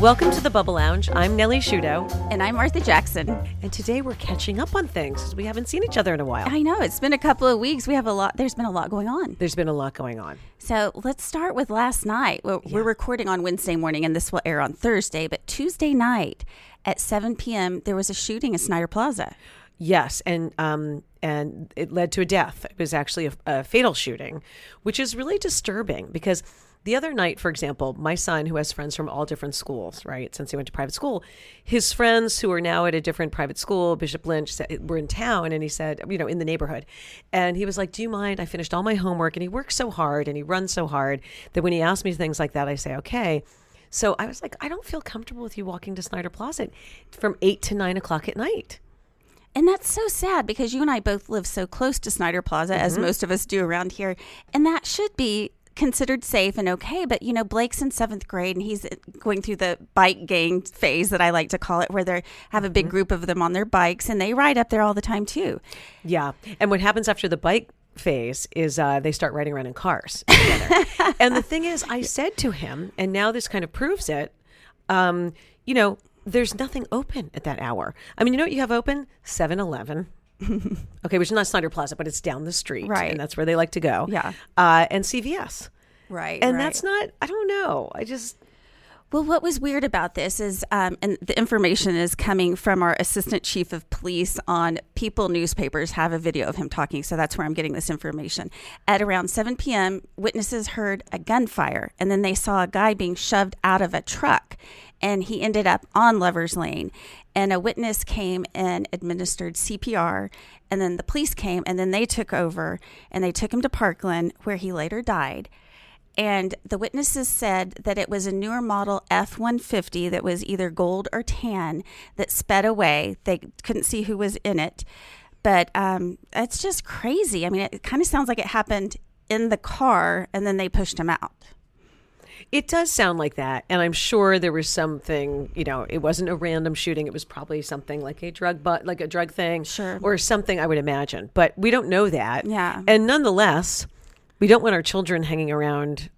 Welcome to the Bubble Lounge. I'm Nellie Shudo, And I'm Martha Jackson. and today we're catching up on things we haven't seen each other in a while. I know it's been a couple of weeks. We have a lot, there's been a lot going on. There's been a lot going on. So let's start with last night. We're, we're recording on Wednesday morning and this will air on Thursday. But Tuesday night at 7 p.m., there was a shooting at Snider Plaza. Yes, and um, and it led to a death. It was actually a, a fatal shooting, which is really disturbing because the other night, for example, my son, who has friends from all different schools, right, since he went to private school, his friends who are now at a different private school, Bishop Lynch, said, were in town, and he said, you know, in the neighborhood, and he was like, "Do you mind? I finished all my homework," and he works so hard and he runs so hard that when he asks me things like that, I say, "Okay." So I was like, I don't feel comfortable with you walking to Snider Plaza from eight to nine o'clock at night. And that's so sad because you and I both live so close to Snider Plaza, as Mm-hmm. most of us do around here. And that should be considered safe and okay. But, you know, Blake's in seventh grade and he's going through the bike gang phase that I like to call it, where they have a big Mm-hmm. group of them on their bikes and they ride up there all the time too. Yeah. And what happens after the bike phase is uh, they start riding around in cars together. and the thing is, I said to him, and now this kind of proves it, um, you know, there's nothing open at that hour. I mean, you know what you have open? 7 Eleven. okay, which is not Snider Plaza, but it's down the street. Right. And that's where they like to go. Yeah. Uh, and CVS. Right. And that's not, I don't know. I just, Well, what was weird about this is, um, and the information is coming from our assistant chief of police on People newspapers have a video of him talking, so that's where I'm getting this information. At around 7 p.m., witnesses heard a gunfire, and then they saw a guy being shoved out of a truck, and he ended up on Lover's Lane. And a witness came and administered CPR, and then the police came, and then they took over, and they took him to Parkland, where he later died. And the witnesses said that it was a newer model F 150 that was either gold or tan that sped away. They couldn't see who was in it. But um, it's just crazy. I mean, it kind of sounds like it happened in the car and then they pushed him out. It does sound like that, and I'm sure there was something. You know, it wasn't a random shooting. It was probably something like a drug, but like a drug thing, Sure. or something. I would imagine, but we don't know that. Yeah. and nonetheless, we don't want our children hanging around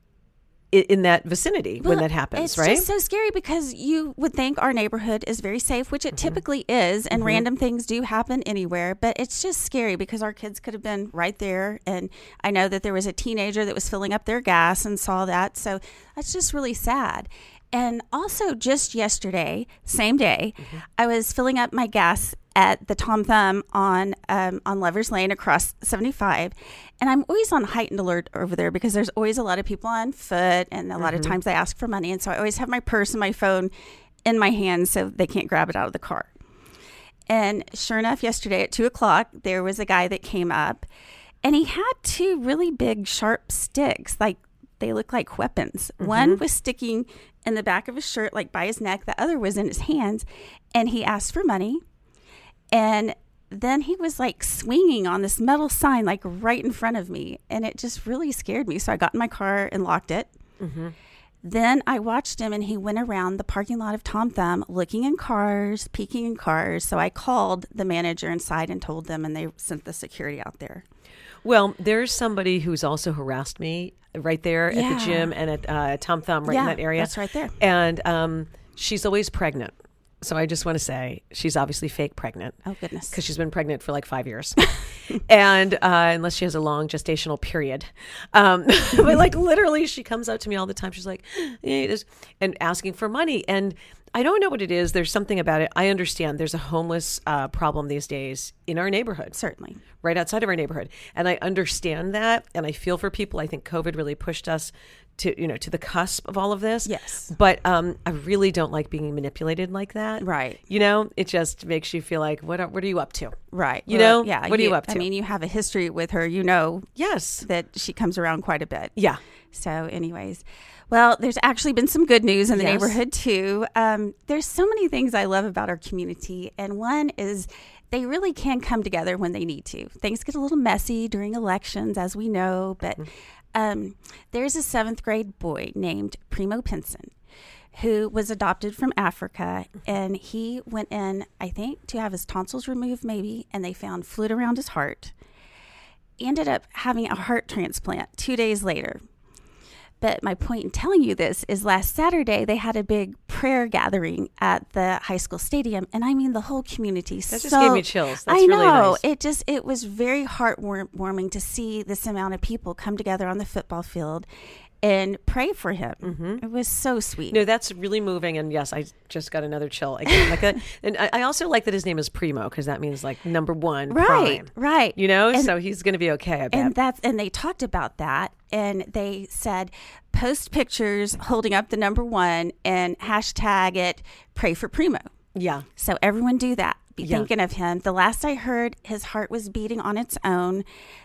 in, that vicinity when that happens, it's right? just so scary because you would think our neighborhood is very safe, which it Mm-hmm. typically is, and random things do happen anywhere. But it's just scary because our kids could have been right there. And I know that there was a teenager that was filling up their gas and saw that. So that's just really sad. And also, just yesterday, same day, Mm-hmm. I was filling up my gas at the Tom Thumb on um, on Lovers Lane across 75, and I'm always on heightened alert over there because there's always a lot of people on foot, and a lot of times they ask for money, and so I always have my purse and my phone in my hand so they can't grab it out of the car. And sure enough, yesterday at two o'clock, there was a guy that came up, and he had two really big, sharp sticks, like they look like weapons. One was sticking in the back of his shirt, like by his neck. The other was in his hands, and he asked for money. And then he was like swinging on this metal sign, like right in front of me, and it just really scared me. So I got in my car and locked it. Then I watched him and he went around the parking lot of Tom Thumb looking in cars, peeking in cars. So I called the manager inside and told them, and they sent the security out there. well, there's somebody who's also harassed me right there at the gym and at uh, Tom Thumb, right in that area. that's right there. And um, she's always pregnant. So I just want to say she's obviously fake pregnant. Oh, goodness. because she's been pregnant for like five years, and uh, unless she has a long gestational period, um, but like literally, she comes up to me all the time. She's like, "Eh, and asking for money, and I don't know what it is. There's something about it. I understand. There's a homeless uh, problem these days in our neighborhood, Certainly. right outside of our neighborhood, and I understand that, and I feel for people. I think COVID really pushed us to you know to the cusp of all of this. Yes. but um, I really don't like being manipulated like that. Right. You know, it just makes you feel like, what are, what are you up to? Right. You Well, know? yeah. What are you up to? I mean, you have a history with her. You know Yes. that she comes around quite a bit. Yeah. So, anyways, well, there's actually been some good news in the Yes. neighborhood too. Um, there's so many things I love about our community, and one is they really can come together when they need to. Things get a little messy during elections, as we know, but um, there's a seventh grade boy named Primo Pinson who was adopted from Africa, and he went in, I think, to have his tonsils removed, maybe, and they found fluid around his heart. Ended up having a heart transplant two days later. But my point in telling you this is last Saturday they had a big prayer gathering at the high school stadium, and I mean the whole community. That just so, gave me chills. That's I really know nice. it just it was very heartwarming to see this amount of people come together on the football field and pray for him. Mm-hmm. It was so sweet. No, that's really moving. And yes, I just got another chill again. Like a, and I, also like that his name is Primo because that means like number one, right, prime. right. You know, And- so he's going to be okay. And that's and they talked about that and they said post pictures holding up the number one and hashtag it pray for primo. Yeah, so everyone do that. Be Yeah. thinking of him. The last i heard his heart was beating on its own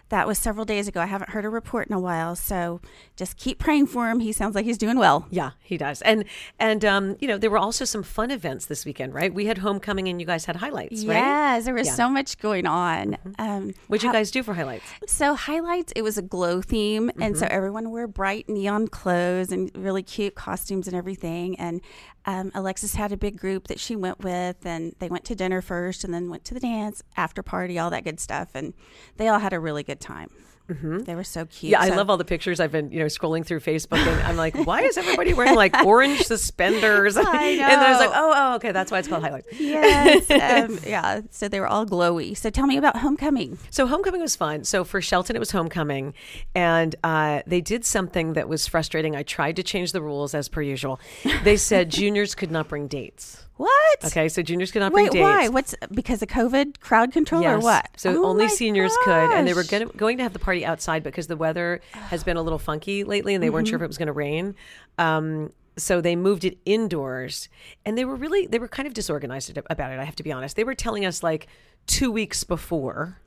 that was several days ago i haven't heard a report in a while so just keep praying for him he sounds like he's doing well yeah, he does. And and um, you know, there were also some fun events this weekend, right? We had homecoming, and you guys had Hi-Lites, right? yes there was Yeah. so much going on um, What'd you how- guys do for Hi-Lites? So Hi-Lites, it was a glow theme, and Mm-hmm. so everyone wore bright neon clothes and really cute costumes and everything. And um, Alexis had a big group that she went with, and they went to dinner first, and then went to the dance, after party, all that good stuff, and they all had a really good time. Mm-hmm. They were so cute. Yeah, I love all the pictures. I've been, you know, scrolling through Facebook, and I'm like, why is everybody wearing like orange suspenders? And then I was like, oh, oh, okay, that's why it's called Hi-Lites. Yes, um, yeah. So they were all glowy. So tell me about homecoming. So homecoming was fun. So for Shelton, it was homecoming, and uh, they did something that was frustrating. I tried to change the rules as per usual. They said juniors could not bring dates. What? Okay, so juniors could not bring Wait, dates. why? What's because of COVID crowd control or Yes. what? So Oh only my seniors could, and they were gosh. gonna, going to have the party outside because the weather has been a little funky lately, and they weren't Mm-hmm. sure if it was going to rain. Um, so they moved it indoors, and they were really they were kind of disorganized about it. I have to be honest. They were telling us like two weeks before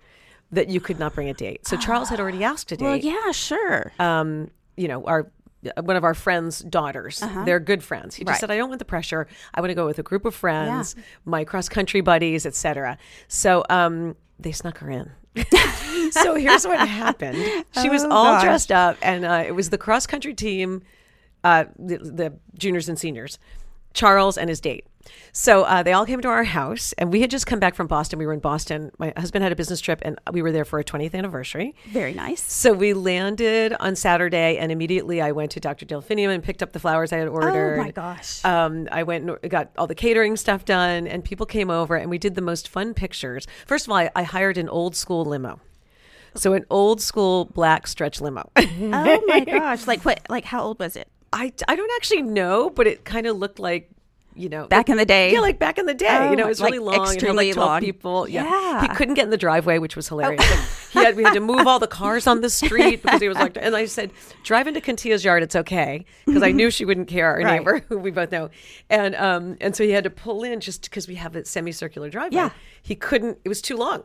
that you could not bring a date. So Charles had already asked a date. Well, yeah, sure. um, you know, our one of our friends' daughters. They're good friends. He just Uh-huh. Right. said, "I don't want the pressure. I want to go with a group of friends, my cross country buddies, etc." So um, they snuck her in. so here's what happened. She was Oh, all gosh. dressed up, and uh, it was the cross country team, uh, the, the juniors and seniors, Charles and his date. So uh, they all came to our house, and we had just come back from Boston. We were in Boston. My husband had a business trip, and we were there for a 20th anniversary. Very nice. So we landed on Saturday, and immediately I went to Dr. Delphinium and picked up the flowers I had ordered. Oh my gosh. Um, I went and got all the catering stuff done, and people came over, and we did the most fun pictures. First of all, I, I hired an old school limo. So an old school black stretch limo. oh my gosh. Like what like how old was it? I, I don't actually know, but it kind of looked like, you know, Back in the day? Yeah, like back in the day. Oh you know, it was really like long. and had, extremely like long. people. Yeah. Yeah. He couldn't get in the driveway, which was hilarious. Like, he had, we had to move all the cars on the street because he was like, and I said, drive into Cantia's yard. It's okay. Because I knew she wouldn't care, our Right. neighbor, who we both know. And, um, and so he had to pull in just because we have a semicircular driveway. Yeah. He couldn't, it was too long.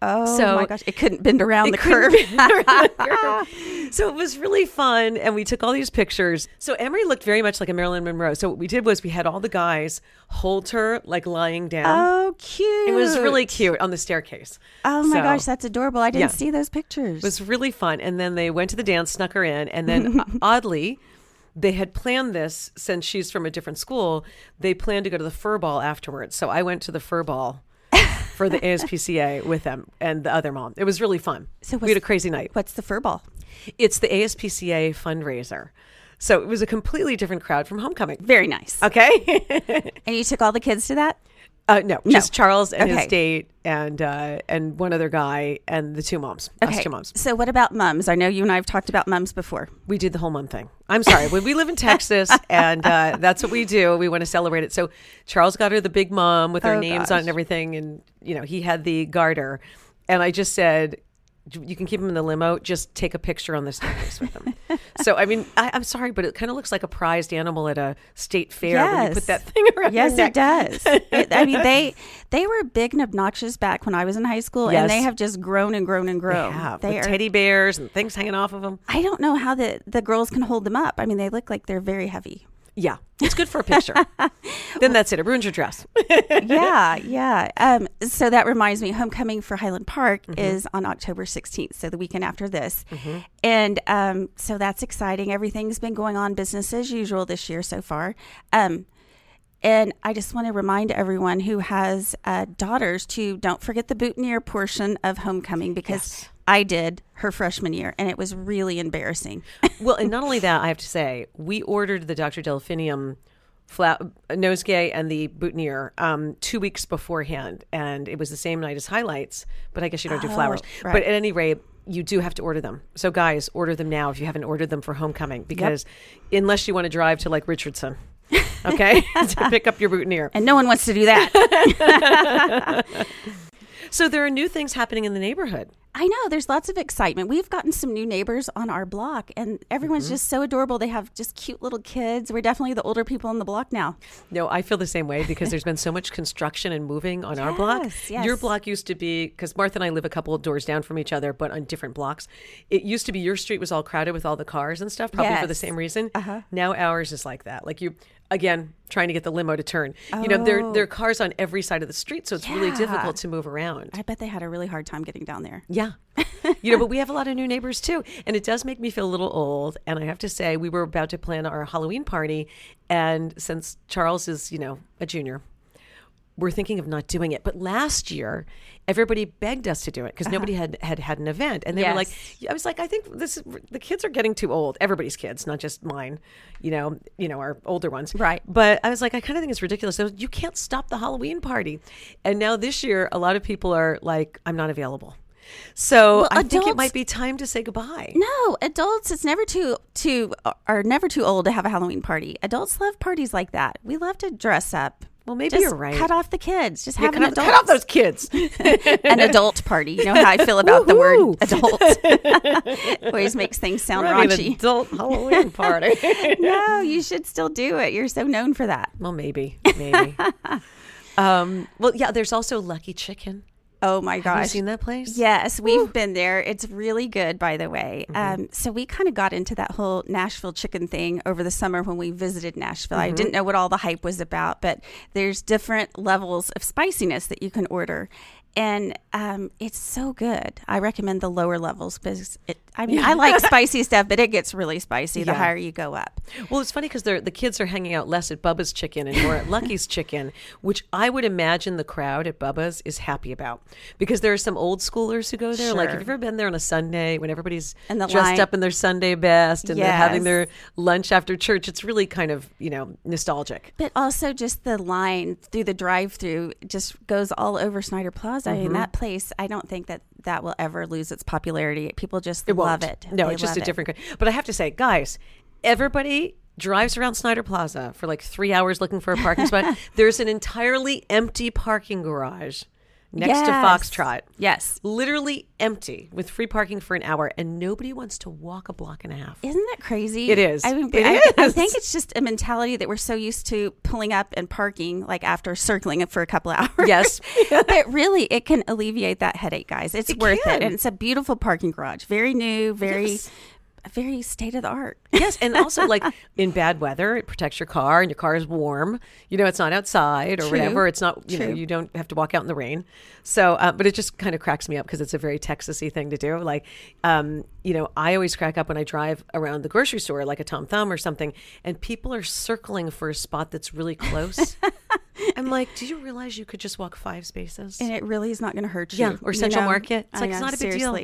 Oh So- my gosh. It couldn't bend around the curve. bend around the curve. so it was really fun, and we took all these pictures. So Emery looked very much like a Marilyn Monroe. So what we did was we had all the guys hold her like lying down. oh cute. it was really cute on the staircase. Oh my So gosh, that's adorable. I didn't Yeah. see those pictures. It was really fun. And then they went to the dance, snuck her in, and then oddly. They had planned this since she's from a different school. They planned to go to the fur ball afterwards. So I went to the fur ball for the ASPCA with them and the other mom. It was really fun. So we had a crazy night. What's the fur ball? It's the ASPCA fundraiser. So it was a completely different crowd from homecoming. Very nice. Okay. And you took all the kids to that? Uh, no, just Charles and Okay. his date and uh, and one other guy and the two moms. Us two moms. So what about mums? I know you and I have talked about mums before. We did the whole mom thing. I'm sorry. when we live in Texas and uh, that's what we do, we want to celebrate it. So Charles got her the big mom with her Oh, names on gosh. and everything, and you know he had the garter, and I just said. You can keep them in the limo. Just take a picture on the staircase with them. so, I mean, I, I'm sorry, but it kind of looks like a prized animal at a state fair when you Yes. put that thing around. Yes, it does. It, I mean, they they were big and obnoxious back when I was in high school, Yes. and they have just grown and grown and grown. They are. teddy bears and things hanging off of them. I don't know how the the girls can hold them up. I mean, they look like they're very heavy. Yeah, it's good for a picture. then that's it. It ruins your dress. yeah, yeah. Um, so that reminds me, homecoming for Highland Park Mm-hmm. is on October 16th, so the weekend after this. And um, so that's exciting. Everything's been going on business as usual this year so far. Um, and I just want to remind everyone who has uh, daughters to don't forget the boutonniere portion of homecoming because I did her freshman year and it was really embarrassing. well, and not only that, I have to say, we ordered the Dr. Delphinium fla- nosegay and the boutonniere um, two weeks beforehand, and it was the same night as Hi-Lites. But I guess you don't do flowers. right. But at any rate, you do have to order them. So guys, order them now if you haven't ordered them for homecoming, because unless you want to drive to like Richardson, okay, to pick up your boutonniere. And no one wants to do that. So there are new things happening in the neighborhood. I know there's lots of excitement. We've gotten some new neighbors on our block, and everyone's Mm-hmm. just so adorable. They have just cute little kids. We're definitely the older people on the block now. No, I feel the same way because there's been so much construction and moving on our block. Yes, yes. Your block used to be because Martha and I live a couple of doors down from each other, but on different blocks. It used to be your street was all crowded with all the cars and stuff, probably for the same reason. Uh-huh. Now ours is like that. Like you again trying to get the limo to turn. Oh. You know, there there are cars on every side of the street, so it's really difficult to move around. I bet they had a really hard time getting down there. Yeah. You know, but we have a lot of new neighbors too. And it does make me feel a little old. And I have to say, we were about to plan our Halloween party. And since Charles is, you know, a junior, we're thinking of not doing it. But last year, everybody begged us to do it because uh-huh. nobody had, had had an event. And they were like, I was like, I think this is, the kids are getting too old. Everybody's kids, not just mine, you know, you know, our older ones. Right. But I was like, I kind of think it's ridiculous. So you can't stop the Halloween party. And now this year, a lot of people are like, I'm not available. So Well, I think it might be time to say goodbye. No, adults, it's never too too are never too old to have a Halloween party. Adults love parties like that. We love to dress up. Well, maybe Just you're right. Cut off the kids. Just Yeah, have an off, adult. cut off those kids. an adult party. You know how I feel about the word adult. Always makes things sound We're having an raunchy. adult Halloween party. no, you should still do it. You're so known for that. well, maybe, maybe. um, well, yeah. There's also Lucky Chicken. Oh my gosh. Have you seen that place? Yes, we've been there. It's really good, by the way. Mm-hmm. Um, so we kind of got into that whole Nashville chicken thing over the summer when we visited Nashville. I Mm-hmm. didn't know what all the hype was about, but there's different levels of spiciness that you can order. And um, it's so good. I recommend the lower levels because it, I mean, I like spicy stuff, but it gets really spicy the Yeah. higher you go up. Well, it's funny because the kids are hanging out less at Bubba's Chicken and more at Lucky's Chicken, which I would imagine the crowd at Bubba's is happy about because there are some old schoolers who go there. Like, have you ever been there on a Sunday when everybody's And dressed line- up in their Sunday best and they're having their lunch after church? It's really kind of you know nostalgic. But also just the line through the drive-through just goes all over Snider Plaza. Mm-hmm. I mean, that place, I don't think that that will ever lose its popularity. People just It love won't. it. No, They it's just a different. kind. But I have to say, guys, everybody drives around Snider Plaza for like three hours looking for a parking spot. There's an entirely empty parking garage next to Yes. Foxtrot. Yes. Literally empty with free parking for an hour, and nobody wants to walk a block and a half. Isn't that crazy? It is. I mean, I, I think it's just a mentality that we're so used to pulling up and parking, like after circling it for a couple of hours. Yes. but really, it can alleviate that headache, guys. It's It worth can. it, and it's a beautiful parking garage. Very new, very, Yes. Very state of the art. yes, and also like in bad weather, it protects your car, and your car is warm. You know, it's not outside or True. whatever. It's not. You know, you don't have to walk out in the rain. So, uh, but it just kind of cracks me up because it's a very Texasy thing to do. Like, um, you know, I always crack up when I drive around the grocery store, like a Tom Thumb or something, and people are circling for a spot that's really close. I'm like, do you realize you could just walk five spaces? and it really is not going to hurt you. Yeah, or you Central know? Market. It's I like, it's know, not a big deal.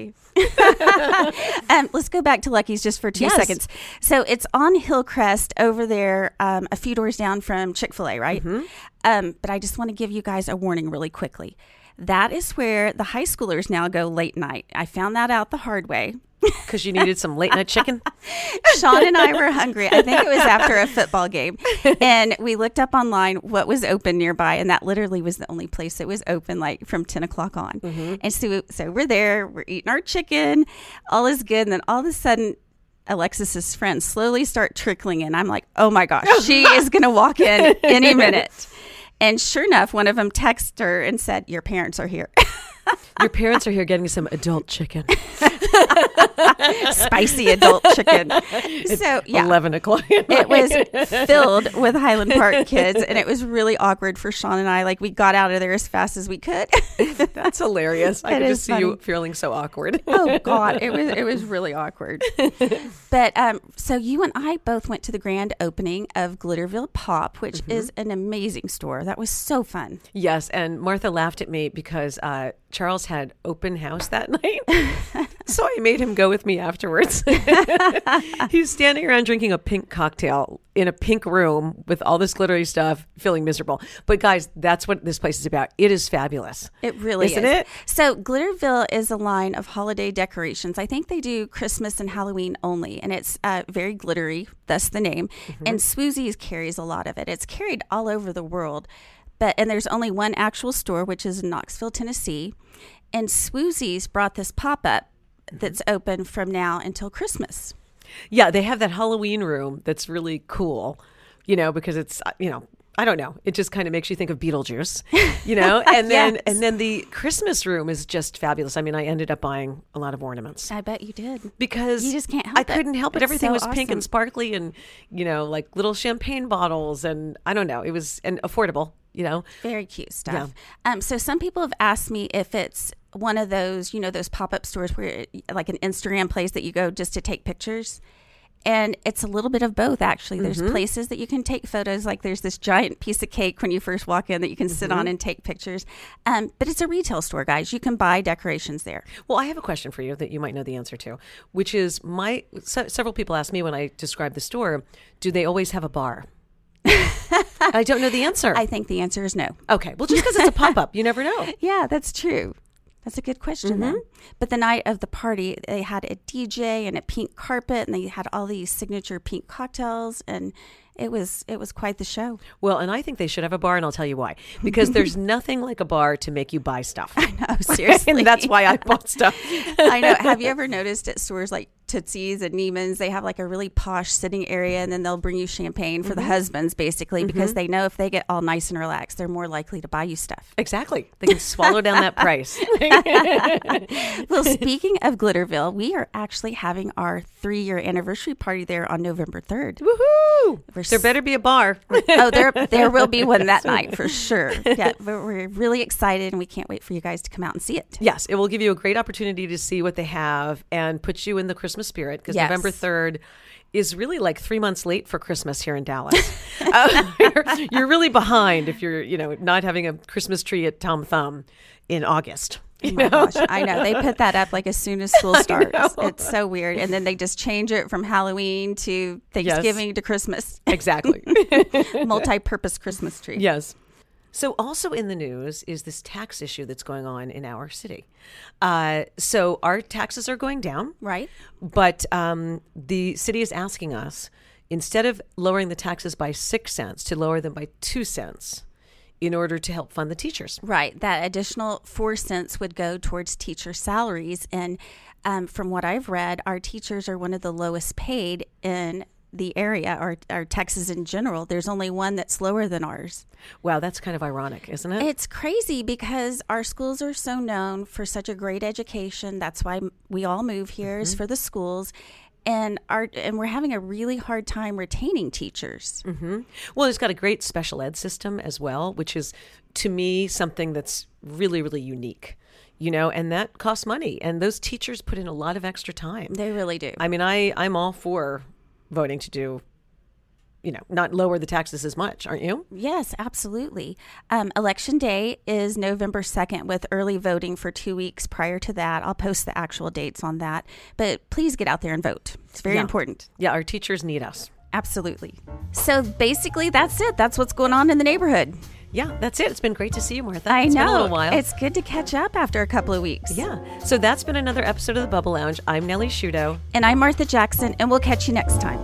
um, let's go back to Lucky's just for two Yes. seconds. So it's on Hillcrest over there, um, a few doors down from Chick Fil A, right? Mm-hmm. Um, but I just want to give you guys a warning really quickly. That is where the high schoolers now go late night. I found that out the hard way. Because you needed some late night chicken. Sean and I were hungry. I think it was after a football game. And we looked up online what was open nearby. And that literally was the only place that was open, like from 10 o'clock on. Mm-hmm. And so, so we're there, we're eating our chicken, all is good. And then all of a sudden, Alexis's friends slowly start trickling in. I'm like, oh my gosh, she is going to walk in any minute. And sure enough, one of them texted her and said, Your parents are here. Your parents are here getting some adult chicken. Spicy adult chicken. So, yeah. 11 o'clock. it was filled with Highland Park kids, and it was really awkward for Sean and I. Like we got out of there as fast as we could. That's hilarious. I is just see you feeling so awkward. oh God, it was it was really awkward. But um, so you and I both went to the grand opening of Glitterville Pop, which Mm-hmm. is an amazing store. That was so fun. yes, and Martha laughed at me because uh, Charles had open house that night. So I made him go with me afterwards. He's standing around drinking a pink cocktail in a pink room with all this glittery stuff, feeling miserable. But guys, that's what this place is about. It is fabulous. It really Isn't is. it? So Glitterville is a line of holiday decorations. I think they do Christmas and Halloween only, and it's uh, very glittery. Thus the name. Mm-hmm. And Swoozies carries a lot of it. It's carried all over the world, but and there's only one actual store, which is in Knoxville, Tennessee. And Swoozies brought this pop up that's open from now until Christmas. Yeah, they have that Halloween room that's really cool, you know, because it's, uh, you know, I don't know. It just kind of makes you think of Beetlejuice, you know? And then Yes. and then the Christmas room is just fabulous. I mean, I ended up buying a lot of ornaments. I bet you did. because You just can't help I it. couldn't help it. It's Everything so was pink and sparkly, and you know, like little champagne bottles, and I don't know. It was and affordable. You know, Very cute stuff. Um, so some people have asked me if it's one of those, you know, those pop up stores where, like an Instagram place that you go just to take pictures. And it's a little bit of both, actually. There's Mm-hmm. places that you can take photos, like there's this giant piece of cake when you first walk in that you can sit Mm-hmm. on and take pictures. Um, but it's a retail store, guys. You can buy decorations there. Well, I have a question for you that you might know the answer to, which is my se- several people ask me when I describe the store, do they always have a bar? I don't know the answer. I think the answer is no. okay, well, just because it's a pop up, you never know. Yeah, that's true. That's a good question, then. Mm-hmm. But the night of the party, they had a DJ and a pink carpet, and they had all these signature pink cocktails, and it was it was quite the show. Well, and I think they should have a bar, and I'll tell you why. Because there's nothing like a bar to make you buy stuff. I know, seriously. and that's why I bought stuff. I know. Have you ever noticed at stores like Tootsie's and Neiman's, they have like a really posh sitting area, and then they'll bring you champagne for the mm-hmm. husbands, basically, mm-hmm. because they know if they get all nice and relaxed, they're more likely to buy you stuff. Exactly. They can swallow down that price. Well, speaking of Glitterville, we are actually having our three year anniversary party there on November 3rd. Woohoo! We're There better be a bar. oh, there there will be one that night for sure. Yeah, but we're really excited and we can't wait for you guys to come out and see it. Yes, it will give you a great opportunity to see what they have and put you in the Christmas spirit because Yes. November 3rd is really like three months late for Christmas here in Dallas. uh, you're, you're really behind if you're, you know, not having a Christmas tree at Tom Thumb in August. Oh my gosh, I know. They put that up like as soon as school starts. It's so weird. And then they just change it from Halloween to Thanksgiving to Christmas. Exactly. Multi purpose Christmas tree. yes. So, also in the news is this tax issue that's going on in our city. Uh, so, our taxes are going down. Right? But um, the city is asking us instead of lowering the taxes by six cents to lower them by two cents in order to help fund the teachers. Right. That additional four cents would go towards teacher salaries. And um, from what I've read, our teachers are one of the lowest paid in the area or, or Texas in general. There's only one that's lower than ours. Wow, that's kind of ironic, isn't it? It's crazy because our schools are so known for such a great education. That's why we all move here is mm-hmm. for the schools. And our and we're having a really hard time retaining teachers. Mm-hmm. well, it's got a great special ed system as well, which is to me something that's really, really unique. You know, and that costs money, and those teachers put in a lot of extra time. They really do. I mean, I I'm all for voting to do, you know, not lower the taxes as much, aren't you? Yes, absolutely. Um, election day is November 2nd with early voting for two weeks prior to that. I'll post the actual dates on that. But please get out there and vote. It's very Yeah. important. Yeah, our teachers need us. Absolutely. So basically, that's it. That's what's going on in the neighborhood. Yeah, that's it. It's been great to see you, Martha. I It's know. been a little while. It's good to catch up after a couple of weeks. yeah. So that's been another episode of the Bubble Lounge. I'm Nellie Shudo. And I'm Martha Jackson, and we'll catch you next time.